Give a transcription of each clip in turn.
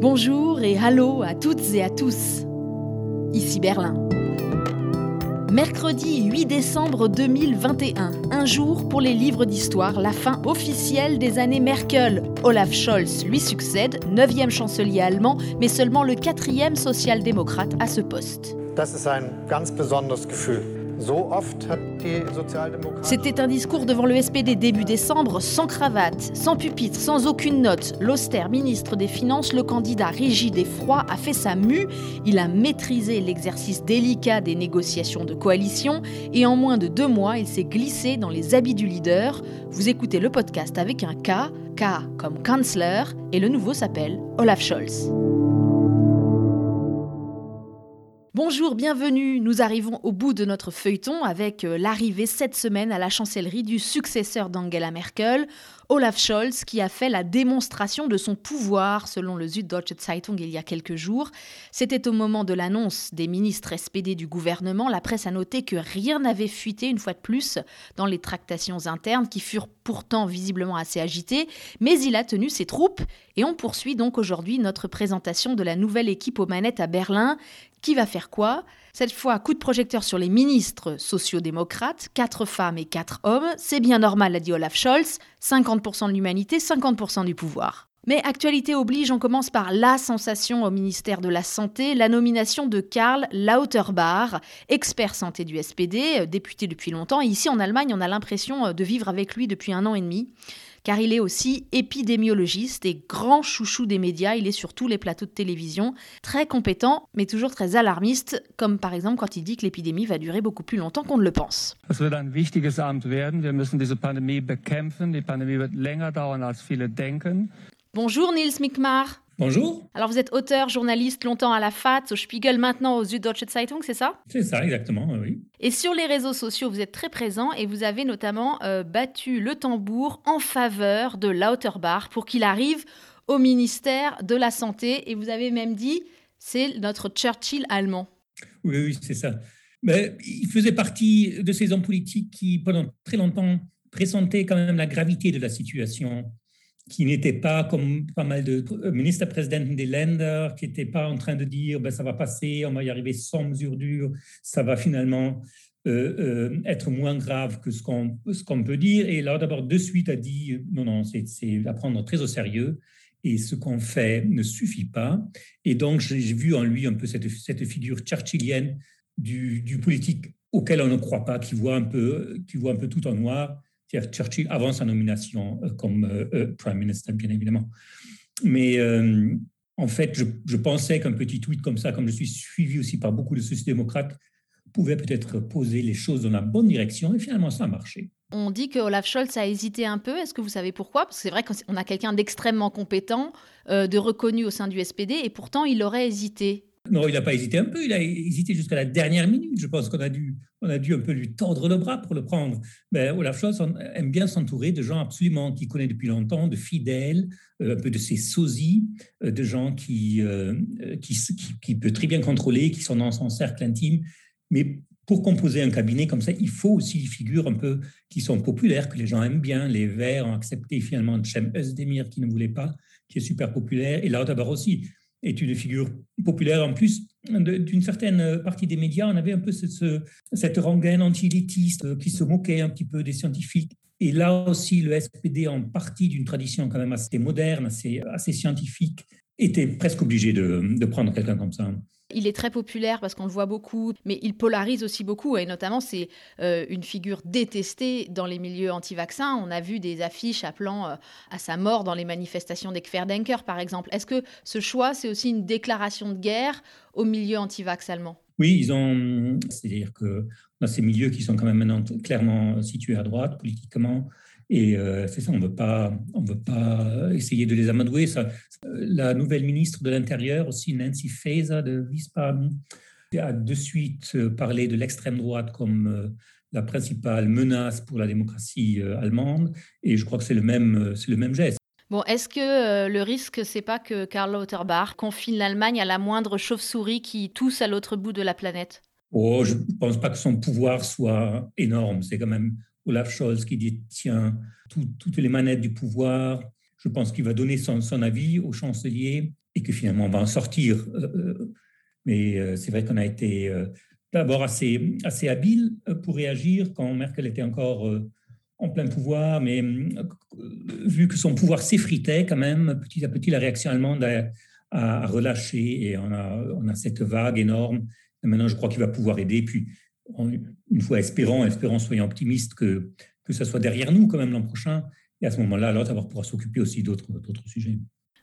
Bonjour et hallo à toutes et à tous. Ici Berlin. Mercredi 8 décembre 2021, un jour pour les livres d'histoire, la fin officielle des années Merkel. Olaf Scholz lui succède, 9e chancelier allemand, mais seulement le 4e social-démocrate à ce poste. Das ist ein ganz besonderes. C'était un discours devant le SPD début décembre, sans cravate, sans pupitre, sans aucune note. L'austère ministre des Finances, le candidat rigide et froid, a fait sa mue. Il a maîtrisé l'exercice délicat des négociations de coalition et en moins de deux mois, il s'est glissé dans les habits du leader. Vous écoutez le podcast avec un K, K comme Kanzler, et le nouveau s'appelle Olaf Scholz. Bonjour, bienvenue. Nous arrivons au bout de notre feuilleton avec euh, l'arrivée cette semaine à la chancellerie du successeur d'Angela Merkel, Olaf Scholz, qui a fait la démonstration de son pouvoir, selon le Süddeutsche Zeitung il y a quelques jours. C'était au moment de l'annonce des ministres SPD du gouvernement. La presse a noté que rien n'avait fuité, une fois de plus, dans les tractations internes, qui furent pourtant visiblement assez agitées. Mais il a tenu ses troupes. Et on poursuit donc aujourd'hui notre présentation de la nouvelle équipe aux manettes à Berlin. Qui va faire quoi? Cette fois, coup de projecteur sur les ministres sociaux-démocrates, quatre femmes et quatre hommes. C'est bien normal, a dit Olaf Scholz. 50% de l'humanité, 50% du pouvoir. Mais actualité oblige, on commence par la sensation au ministère de la Santé, la nomination de Karl Lauterbach, expert santé du SPD, député depuis longtemps. Et ici en Allemagne, on a l'impression de vivre avec lui depuis un an et demi car il est aussi épidémiologiste et grand chouchou des médias. Il est sur tous les plateaux de télévision, très compétent, mais toujours très alarmiste, comme par exemple quand il dit que l'épidémie va durer beaucoup plus longtemps qu'on ne le pense. Das wird ein wichtiges Amt werden. Wir müssen diese Pandemie bekämpfen. Die Pandemie wird länger dauern, als viele denken. Bonjour Nils Mikmar. Bonjour. Alors vous êtes auteur, journaliste longtemps à la FATS, au Spiegel, maintenant aux Süddeutsche Zeitung, c'est ça? C'est ça, exactement, oui. Et sur les réseaux sociaux, vous êtes très présent et vous avez notamment euh, battu le tambour en faveur de Lauterbach pour qu'il arrive au ministère de la Santé. Et vous avez même dit, c'est notre Churchill allemand. Oui, oui, c'est ça. Mais il faisait partie de ces hommes politiques qui, pendant très longtemps, pressentaient quand même la gravité de la situation qui n'était pas comme pas mal de ministres-présidents des Länder, qui n'étaient pas en train de dire ben, ça va passer, on va y arriver sans mesure dure, ça va finalement euh, euh, être moins grave que ce qu'on qu'on peut dire. Et là, d'abord, de suite, a dit non, non, c'est à prendre très au sérieux. Et ce qu'on fait ne suffit pas. Et donc, j'ai vu en lui un peu cette, cette figure churchillienne du, du politique auquel on ne croit pas, qui voit un peu, qui voit un peu tout en noir Churchill avant sa nomination euh, comme euh, euh, Prime Minister, bien évidemment. Mais en fait, je, pensais qu'un petit tweet comme ça, comme je suis suivi aussi par beaucoup de sociodémocrates, pouvait peut-être poser les choses dans la bonne direction. Et finalement, ça a marché. On dit que Olaf Scholz a hésité un peu. Est-ce que vous savez pourquoi? Parce que c'est vrai qu'on a quelqu'un d'extrêmement compétent, de reconnu au sein du SPD, et pourtant il aurait hésité. Non, il n'a pas hésité un peu, il a hésité jusqu'à la dernière minute. Je pense qu'on a dû, a dû un peu lui tordre le bras pour le prendre. Mais Olaf Scholz aime bien s'entourer de gens absolument qu'il connaît depuis longtemps, de fidèles, euh, un peu de ses sosies, euh, de gens qui, euh, qui, peut très bien contrôler, qui sont dans son cercle intime. Mais pour composer un cabinet comme ça, il faut aussi des figures un peu qui sont populaires, que les gens aiment bien. Les Verts ont accepté finalement Cem Özdemir qui ne voulait pas, qui est super populaire, et Lauterbach aussi est une figure populaire en plus d'une certaine partie des médias. On avait un peu ce, cette rengaine anti-élitiste qui se moquait un petit peu des scientifiques. Et là aussi, le SPD, en partie d'une tradition quand même assez moderne, assez, assez scientifique, était presque obligé de, de prendre quelqu'un comme ça. Il est très populaire parce qu'on le voit beaucoup, mais il polarise aussi beaucoup. Et notamment, c'est euh, une figure détestée dans les milieux anti-vaccins. On a vu des affiches appelant euh, à sa mort dans les manifestations des Querdenker, par exemple. Est-ce que ce choix, c'est aussi une déclaration de guerre au milieu anti-vax allemand? Oui, ils ont. C'est-à-dire que dans ces milieux qui sont quand même maintenant clairement situés à droite politiquement, et euh, c'est ça, on ne veut pas, essayer de les amadouer. Ça, la nouvelle ministre de l'Intérieur, aussi Nancy Faeser de Wiesbaden, a de suite parlé de l'extrême droite comme euh, la principale menace pour la démocratie euh, allemande. Et je crois que c'est le même, c'est le même geste. Bon, est-ce que le risque, c'est pas que Karl Lauterbach confine l'Allemagne à la moindre chauve-souris qui tousse à l'autre bout de la planète? Oh, je ne pense pas que son pouvoir soit énorme. C'est quand même Olaf Scholz qui détient toutes les manettes du pouvoir. je pense qu'il va donner son, avis au chancelier et que finalement on va en sortir. mais c'est vrai qu'on a été d'abord assez, assez habile pour réagir quand Merkel était encore en plein pouvoir, mais vu que son pouvoir s'effritait quand même, petit à petit, la réaction allemande a, relâché et on a, cette vague énorme. Maintenant, je crois qu'il va pouvoir aider. Puis, une fois espérant, espérant, soyons optimistes que, que ça soit derrière nous quand même l'an prochain. Et à ce moment-là, va pouvoir s'occuper aussi d'autres sujets.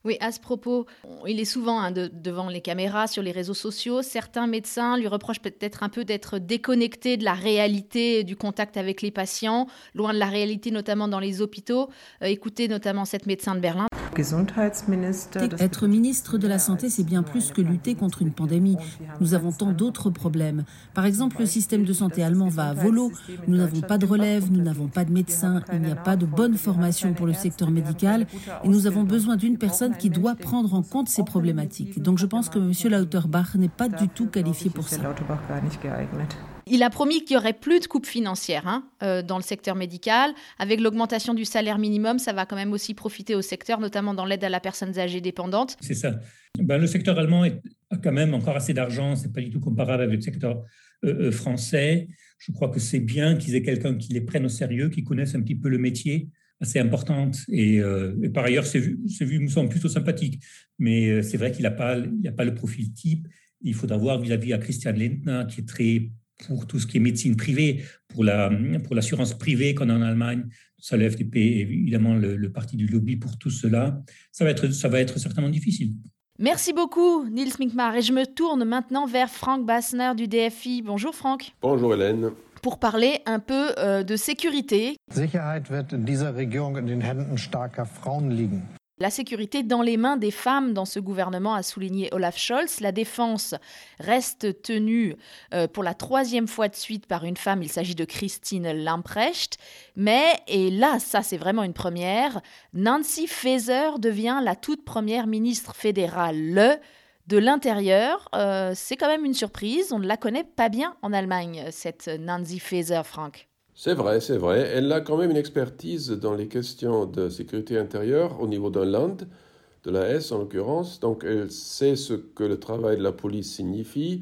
Oui, à ce propos, il est souvent hein, devant les caméras, sur les réseaux sociaux. Certains médecins lui reprochent peut-être un peu d'être déconnecté de la réalité du contact avec les patients, loin de la réalité notamment dans les hôpitaux. Euh, écoutez notamment cette médecin de Berlin. Être ministre de la Santé, c'est bien plus que lutter contre une pandémie. Nous avons tant d'autres problèmes. Par exemple, le système de santé allemand va à volo. Nous n'avons pas de relève, nous n'avons pas de médecins, il n'y a pas de bonne formation pour le secteur médical et nous avons besoin d'une personne qui doit prendre en compte ces problématiques. Donc je pense que M. Lauterbach n'est pas du tout qualifié pour ça. Il a promis qu'il n'y aurait plus de coupes financières hein, euh, dans le secteur médical. Avec l'augmentation du salaire minimum, ça va quand même aussi profiter au secteur, notamment dans l'aide à la personne âgée dépendante. C'est ça. Ben, le secteur allemand a quand même encore assez d'argent. C'est pas du tout comparable avec le secteur euh, euh, français. Je crois que c'est bien qu'ils aient quelqu'un qui les prenne au sérieux, qui connaisse un petit peu le métier assez importante. Et, par ailleurs, ces vues, vues me semblent plutôt sympathiques. Mais c'est vrai qu'il n'a pas, a pas le profil type. Il faudra voir vis-à-vis à Christian Lindner, qui est très pour tout ce qui est médecine privée, pour la pour l'assurance privée qu'on a en Allemagne, ça le FDP évidemment le, parti du lobby pour tout cela, ça va être ça va être certainement difficile. Merci beaucoup Nils Minkmar et je me tourne maintenant vers Frank Bassner du DFI. Bonjour Frank. Bonjour Hélène. Pour parler un peu euh, de sécurité. Sicherheit wird in dieser Regierung in den Händen starker Frauen liegen. La sécurité dans les mains des femmes dans ce gouvernement, a souligné Olaf Scholz. La défense reste tenue euh, pour la troisième fois de suite par une femme. Il s'agit de Christine Lamprecht. Mais, et là, ça c'est vraiment une première, Nancy Faeser devient la toute première ministre fédérale de l'Intérieur. Euh, c'est quand même une surprise. On ne la connaît pas bien en Allemagne, cette Nancy Faeser, Franck. C'est vrai, c'est vrai. Elle a quand même une expertise dans les questions de sécurité intérieure au niveau d'un land, de la S en l'occurrence. Donc elle sait ce que le travail de la police signifie.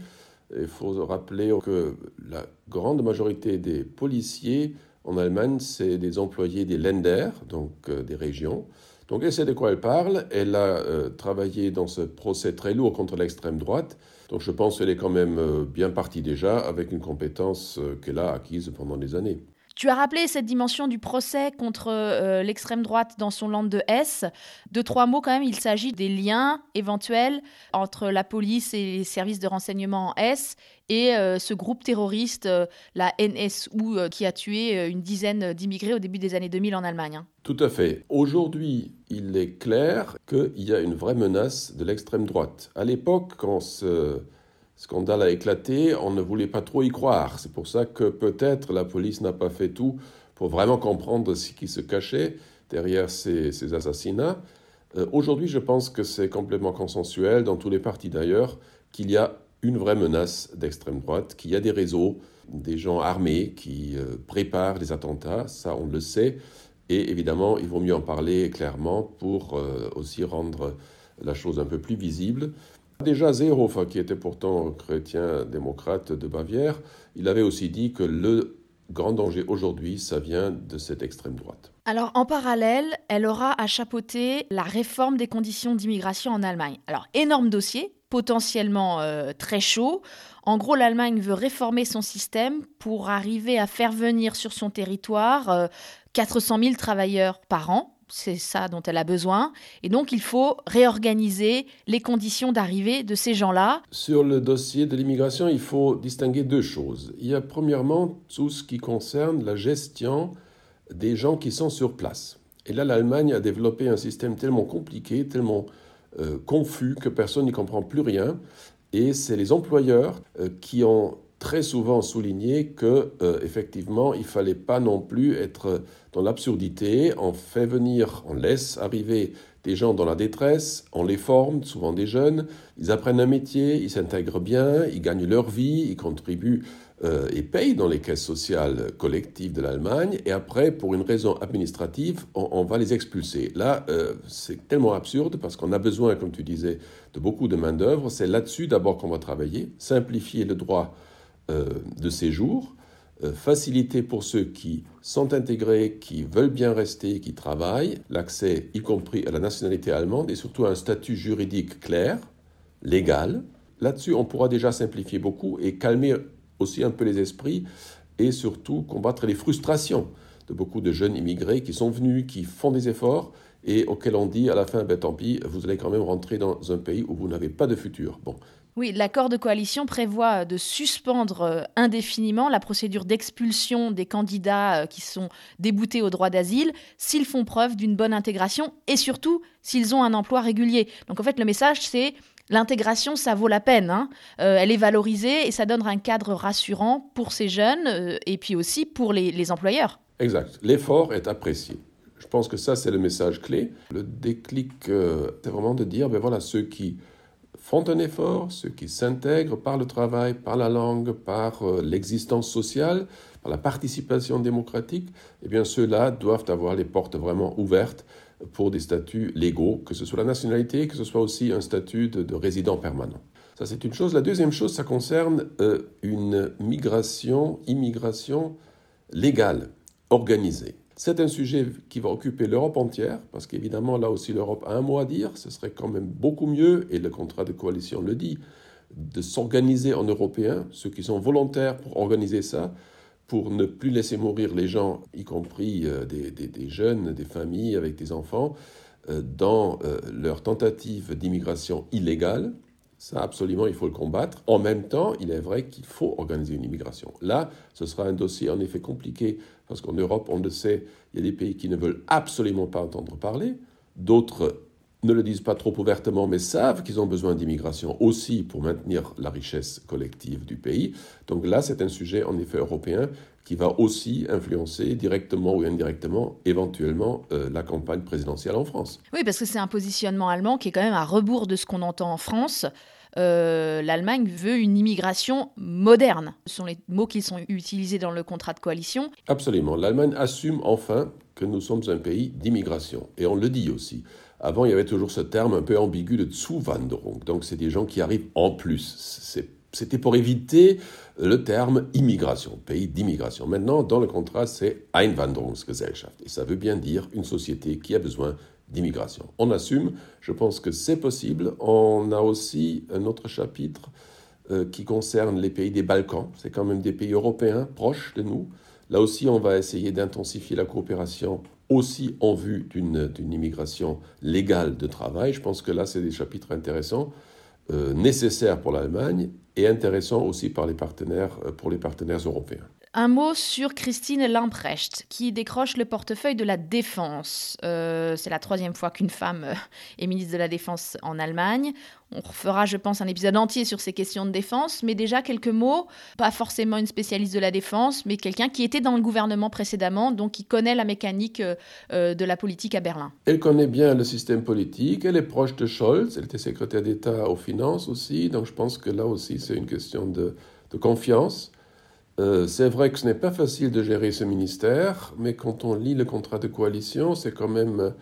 Il faut rappeler que la grande majorité des policiers en Allemagne, c'est des employés des Länder, donc euh, des régions. Donc elle sait de quoi elle parle. Elle a euh, travaillé dans ce procès très lourd contre l'extrême droite. Donc je pense qu'elle est quand même euh, bien partie déjà avec une compétence euh, qu'elle a acquise pendant des années. Tu as rappelé cette dimension du procès contre euh, l'extrême droite dans son land de S. De trois mots quand même, il s'agit des liens éventuels entre la police et les services de renseignement en S et euh, ce groupe terroriste, euh, la NSU, qui a tué une dizaine d'immigrés au début des années 2000 en Allemagne. Hein. Tout à fait. Aujourd'hui, il est clair qu'il y a une vraie menace de l'extrême droite. À l'époque, quand ce scandale a éclaté, on ne voulait pas trop y croire. C'est pour ça que peut-être la police n'a pas fait tout pour vraiment comprendre ce qui se cachait derrière ces, assassinats. Euh, aujourd'hui, je pense que c'est complètement consensuel, dans tous les partis d'ailleurs, qu'il y a une vraie menace d'extrême droite, qu'il y a des réseaux, des gens armés qui euh, préparent des attentats, ça on le sait, et évidemment, il vaut mieux en parler clairement pour euh, aussi rendre la chose un peu plus visible. Déjà, Seehofer, qui était pourtant chrétien démocrate de Bavière, il avait aussi dit que le grand danger aujourd'hui, ça vient de cette extrême droite. Alors, en parallèle, elle aura à chapeauter la réforme des conditions d'immigration en Allemagne. Alors, énorme dossier, potentiellement euh, très chaud. En gros, l'Allemagne veut réformer son système pour arriver à faire venir sur son territoire 400 euh, 000 travailleurs par an c'est ça dont elle a besoin. Et donc, il faut réorganiser les conditions d'arrivée de ces gens-là. Sur le dossier de l'immigration, il faut distinguer deux choses. Il y a premièrement tout ce qui concerne la gestion des gens qui sont sur place. Et là, l'Allemagne a développé un système tellement compliqué, tellement euh, confus que personne n'y comprend plus rien. Et c'est les employeurs euh, qui ont très souvent souligné que euh, effectivement il fallait pas non plus être dans l'absurdité. On fait venir, on laisse arriver des gens dans la détresse, on les forme, souvent des jeunes, ils apprennent un métier, ils s'intègrent bien, ils gagnent leur vie, ils contribuent euh, et payent dans les caisses sociales collectives de l'Allemagne, et après, pour une raison administrative, on, va les expulser. Là, euh, c'est tellement absurde parce qu'on a besoin, comme tu disais, de beaucoup de main-d'œuvre. C'est là-dessus d'abord qu'on va travailler, simplifier le droit euh, de séjour, faciliter pour ceux qui sont intégrés, qui veulent bien rester, qui travaillent, l'accès y compris à la nationalité allemande et surtout à un statut juridique clair, légal. Là-dessus, on pourra déjà simplifier beaucoup et calmer aussi un peu les esprits et surtout combattre les frustrations de beaucoup de jeunes immigrés qui sont venus, qui font des efforts et auxquels on dit à la fin, ben, tant pis, vous allez quand même rentrer dans un pays où vous n'avez pas de futur. Bon. Oui, l'accord de coalition prévoit de suspendre euh, indéfiniment la procédure d'expulsion des candidats euh, qui sont déboutés au droit d'asile s'ils font preuve d'une bonne intégration et surtout s'ils ont un emploi régulier. Donc en fait, le message, c'est L'intégration, ça vaut la peine. Hein. Euh, elle est valorisée et ça donne un cadre rassurant pour ces jeunes euh, et puis aussi pour les, employeurs. Exact. L'effort est apprécié. Je pense que ça, c'est le message clé. Le déclic, euh, c'est vraiment de dire, ben voilà, ceux qui font un effort, ceux qui s'intègrent par le travail, par la langue, par l'existence sociale, par la participation démocratique, eh bien ceux-là doivent avoir les portes vraiment ouvertes pour des statuts légaux, que ce soit la nationalité, que ce soit aussi un statut de, résident permanent. Ça, c'est une chose. La deuxième chose, ça concerne euh, une migration, immigration légale, organisée. C'est un sujet qui va occuper l'Europe entière, parce qu'évidemment, là aussi, l'Europe a un mot à dire. Ce serait quand même beaucoup mieux, et le contrat de coalition le dit, de s'organiser en Européens, ceux qui sont volontaires pour organiser ça, pour ne plus laisser mourir les gens, y compris euh, des, jeunes, des familles avec des enfants, euh, dans euh, leur tentative d'immigration illégale. Ça, absolument, il faut le combattre. En même temps, il est vrai qu'il faut organiser une immigration. Là, ce sera un dossier en effet compliqué, parce qu'en Europe, on le sait, il y a des pays qui ne veulent absolument pas entendre parler, d'autres ne le disent pas trop ouvertement, mais savent qu'ils ont besoin d'immigration aussi pour maintenir la richesse collective du pays. Donc là, c'est un sujet en effet européen qui va aussi influencer directement ou indirectement, éventuellement, euh, la campagne présidentielle en France. Oui, parce que c'est un positionnement allemand qui est quand même à rebours de ce qu'on entend en France. Euh, L'Allemagne veut une immigration moderne. Ce sont les mots qui sont utilisés dans le contrat de coalition. Absolument. L'Allemagne assume enfin que nous sommes un pays d'immigration. Et on le dit aussi. Avant, il y avait toujours ce terme un peu ambigu de Zuwanderung. Donc, c'est des gens qui arrivent en plus. C'était pour éviter le terme immigration, pays d'immigration. Maintenant, dans le contrat, c'est Einwanderungsgesellschaft. Et ça veut bien dire une société qui a besoin d'immigration. On assume, je pense que c'est possible. On a aussi un autre chapitre euh, qui concerne les pays des Balkans. C'est quand même des pays européens proches de nous. Là aussi, on va essayer d'intensifier la coopération aussi en vue d'une immigration légale de travail. Je pense que là, c'est des chapitres intéressants, euh, nécessaires pour l'Allemagne et intéressants aussi par les partenaires, euh, pour les partenaires européens. Un mot sur Christine Lamprecht, qui décroche le portefeuille de la Défense. Euh, c'est la troisième fois qu'une femme euh, est ministre de la Défense en Allemagne. On fera, je pense, un épisode entier sur ces questions de défense, mais déjà quelques mots. Pas forcément une spécialiste de la défense, mais quelqu'un qui était dans le gouvernement précédemment, donc qui connaît la mécanique euh, de la politique à Berlin. Elle connaît bien le système politique, elle est proche de Scholz, elle était secrétaire d'État aux finances aussi, donc je pense que là aussi c'est une question de, de confiance. Euh, c'est vrai que ce n'est pas facile de gérer ce ministère, mais quand on lit le contrat de coalition, c'est quand même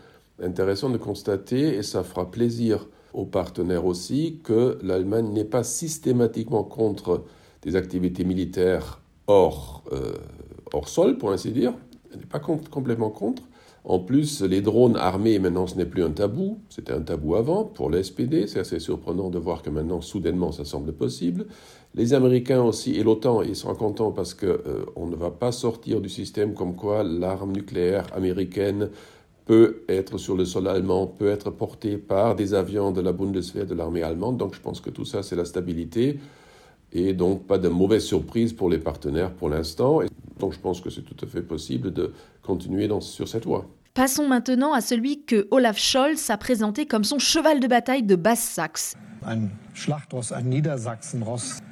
intéressant de constater, et ça fera plaisir aux partenaires aussi, que l'Allemagne n'est pas systématiquement contre des activités militaires hors, euh, hors sol, pour ainsi dire. Elle n'est pas complètement contre. En plus, les drones armés, maintenant, ce n'est plus un tabou. C'était un tabou avant pour le SPD. C'est assez surprenant de voir que maintenant, soudainement, ça semble possible. Les Américains aussi et l'OTAN, ils sont contents parce qu'on euh, ne va pas sortir du système comme quoi l'arme nucléaire américaine peut être sur le sol allemand, peut être portée par des avions de la Bundeswehr, de l'armée allemande. Donc je pense que tout ça, c'est la stabilité et donc pas de mauvaise surprise pour les partenaires pour l'instant. Donc je pense que c'est tout à fait possible de continuer dans, sur cette voie. Passons maintenant à celui que Olaf Scholz a présenté comme son cheval de bataille de Basse-Saxe.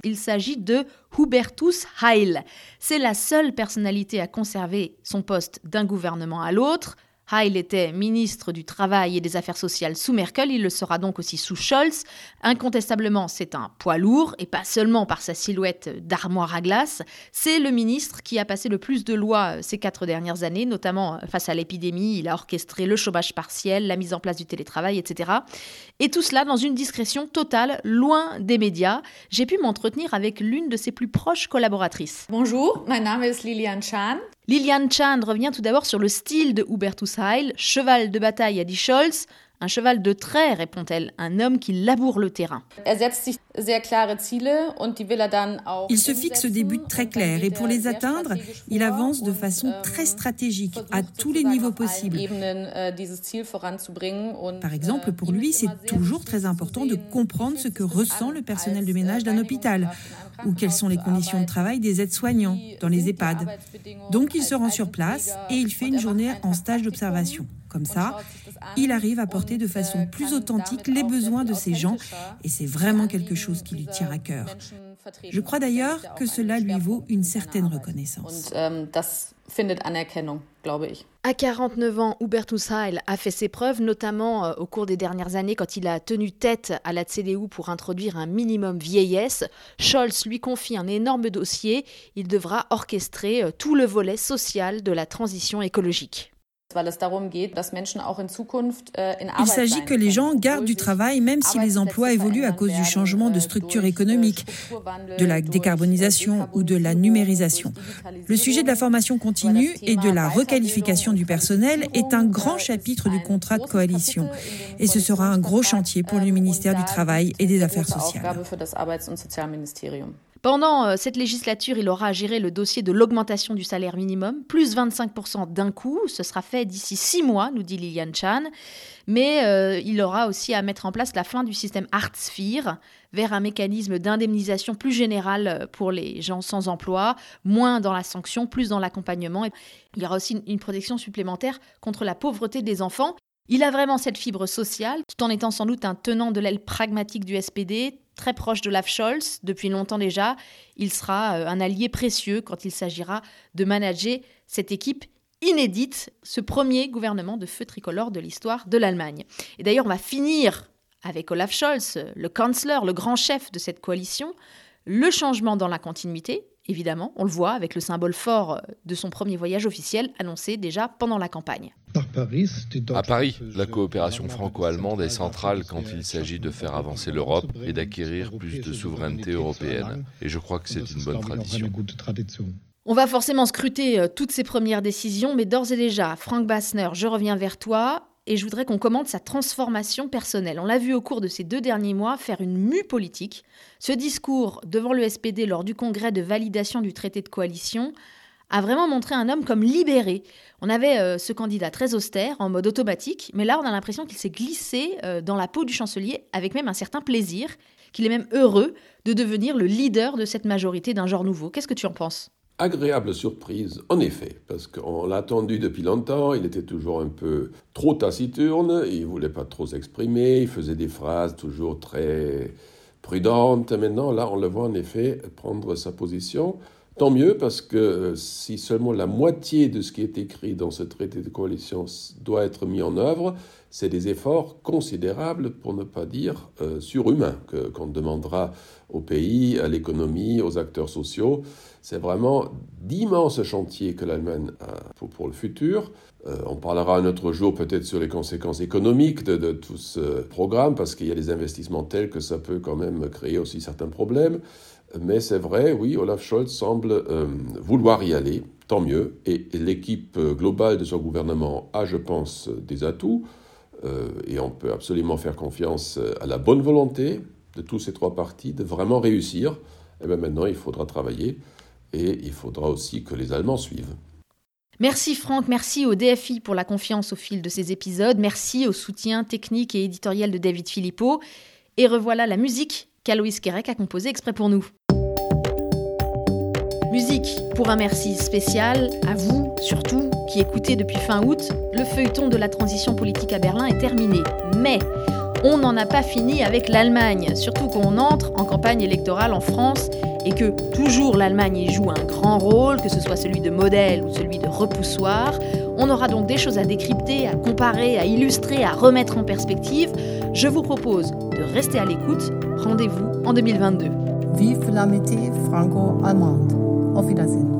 Il s'agit de Hubertus Heil. C'est la seule personnalité à conserver son poste d'un gouvernement à l'autre. Heil était ministre du Travail et des Affaires sociales sous Merkel, il le sera donc aussi sous Scholz. Incontestablement, c'est un poids lourd, et pas seulement par sa silhouette d'armoire à glace. C'est le ministre qui a passé le plus de lois euh, ces quatre dernières années, notamment euh, face à l'épidémie. Il a orchestré le chômage partiel, la mise en place du télétravail, etc. Et tout cela dans une discrétion totale, loin des médias. J'ai pu m'entretenir avec l'une de ses plus proches collaboratrices. Bonjour, mon nom est Liliane Chan. Liliane Chan revient tout d'abord sur le style de Hubertus Heil. Cheval de bataille, a dit Scholz. Un cheval de trait, répond-elle, un homme qui laboure le terrain. Er il se fixe des buts très clairs et pour les atteindre, il avance de façon ähm, très stratégique à tous les niveaux possibles. äh, Par exemple, pour lui, c'est toujours très important de comprendre ce que ressent le personnel de ménage d'un hôpital ou quelles sont les conditions de travail des aides-soignants dans les EHPAD. Donc il se rend sur place et il fait une journée en stage d'observation. Comme ça, il arrive à porter de façon plus authentique les besoins de ces gens et c'est vraiment quelque chose qui lui tient à cœur. Je crois d'ailleurs que cela lui vaut une certaine reconnaissance. À 49 ans, Hubertus Heil a fait ses preuves, notamment euh, au cours des dernières années quand il a tenu tête à la CDU pour introduire un minimum vieillesse. Scholz lui confie un énorme dossier. Il devra orchestrer euh, tout le volet social de la transition écologique. Äh, Il s'agit que les gens gardent du travail même si les emplois évoluent à cause du changement de äh, structure économique, de la décarbonisation ou de la numérisation. Le sujet de la formation continue et de la requalification du personnel est un grand äh, chapitre du contrat de coalition et ce sera un gros chantier pour le ministère du Travail et des Affaires sociales. Pendant euh, cette législature, il aura à gérer le dossier de l'augmentation du salaire minimum, plus 25% d'un coup. Ce sera fait d'ici six mois, nous dit Liliane Chan. Mais euh, il aura aussi à mettre en place la fin du système IV vers un mécanisme d'indemnisation plus général euh, pour les gens sans emploi, moins dans la sanction, plus dans l'accompagnement. Il y aura aussi une protection supplémentaire contre la pauvreté des enfants. Il a vraiment cette fibre sociale, tout en étant sans doute un tenant de l'aile pragmatique du SPD, très proche de Olaf Scholz depuis longtemps déjà. Il sera euh, un allié précieux quand il s'agira de manager cette équipe inédite, ce premier gouvernement de feu tricolore de l'histoire de l'Allemagne. Et d'ailleurs, on va finir avec Olaf Scholz, le chancellor, le grand chef de cette coalition, le changement dans la continuité, évidemment, on le voit avec le symbole fort de son premier voyage officiel annoncé déjà pendant la campagne. À Paris, la coopération franco-allemande est centrale quand il s'agit de faire avancer l'Europe et d'acquérir plus de souveraineté européenne. Et je crois que c'est une bonne tradition. On va forcément scruter euh, toutes ces premières décisions, mais d'ores et déjà, Frank Bassner, je reviens vers toi et je voudrais qu'on commente sa transformation personnelle. On l'a vu au cours de ces deux derniers mois faire une mue politique. Ce discours devant le SPD lors du congrès de validation du traité de coalition a vraiment montré un homme comme libéré. On avait euh, ce candidat très austère, en mode automatique, mais là on a l'impression qu'il s'est glissé euh, dans la peau du chancelier avec même un certain plaisir, qu'il est même heureux de devenir le leader de cette majorité d'un genre nouveau. Qu'est-ce que tu en penses? Agréable surprise, en effet, parce qu'on l'a attendu depuis longtemps, il était toujours un peu trop taciturne, il voulait pas trop s'exprimer, il faisait des phrases toujours très prudentes. Maintenant, là, on le voit en effet prendre sa position. Tant mieux parce que euh, si seulement la moitié de ce qui est écrit dans ce traité de coalition doit être mis en œuvre, c'est des efforts considérables, pour ne pas dire euh, surhumains, qu'on demandera au pays, à l'économie, aux acteurs sociaux. C'est vraiment d'immenses chantiers que l'Allemagne a pour, le futur. Euh, on parlera un autre jour peut-être sur les conséquences économiques de, tout ce programme, parce qu'il y a des investissements tels que ça peut quand même créer aussi certains problèmes. Mais c'est vrai, oui, Olaf Scholz semble euh, vouloir y aller, tant mieux. Et, l'équipe globale de son gouvernement a, je pense, des atouts. Euh, et on peut absolument faire confiance à la bonne volonté de tous ces trois partis de vraiment réussir. Et bien maintenant, il faudra travailler et il faudra aussi que les Allemands suivent. Merci Franck, merci au DFI pour la confiance au fil de ces épisodes, merci au soutien technique et éditorial de David Philippot. Et revoilà la musique qu'Aloïs Kerek a composée exprès pour nous. Musique pour un merci spécial à vous, surtout, qui écoutez depuis fin août. Le feuilleton de la transition politique à Berlin est terminé. Mais on n'en a pas fini avec l'Allemagne, surtout qu'on entre en campagne électorale en France et que toujours l'Allemagne y joue un grand rôle, que ce soit celui de modèle ou celui de repoussoir. On aura donc des choses à décrypter, à comparer, à illustrer, à remettre en perspective. Je vous propose de rester à l'écoute. Rendez-vous en 2022. Vive l'amitié franco-allemande. Auf Wiedersehen.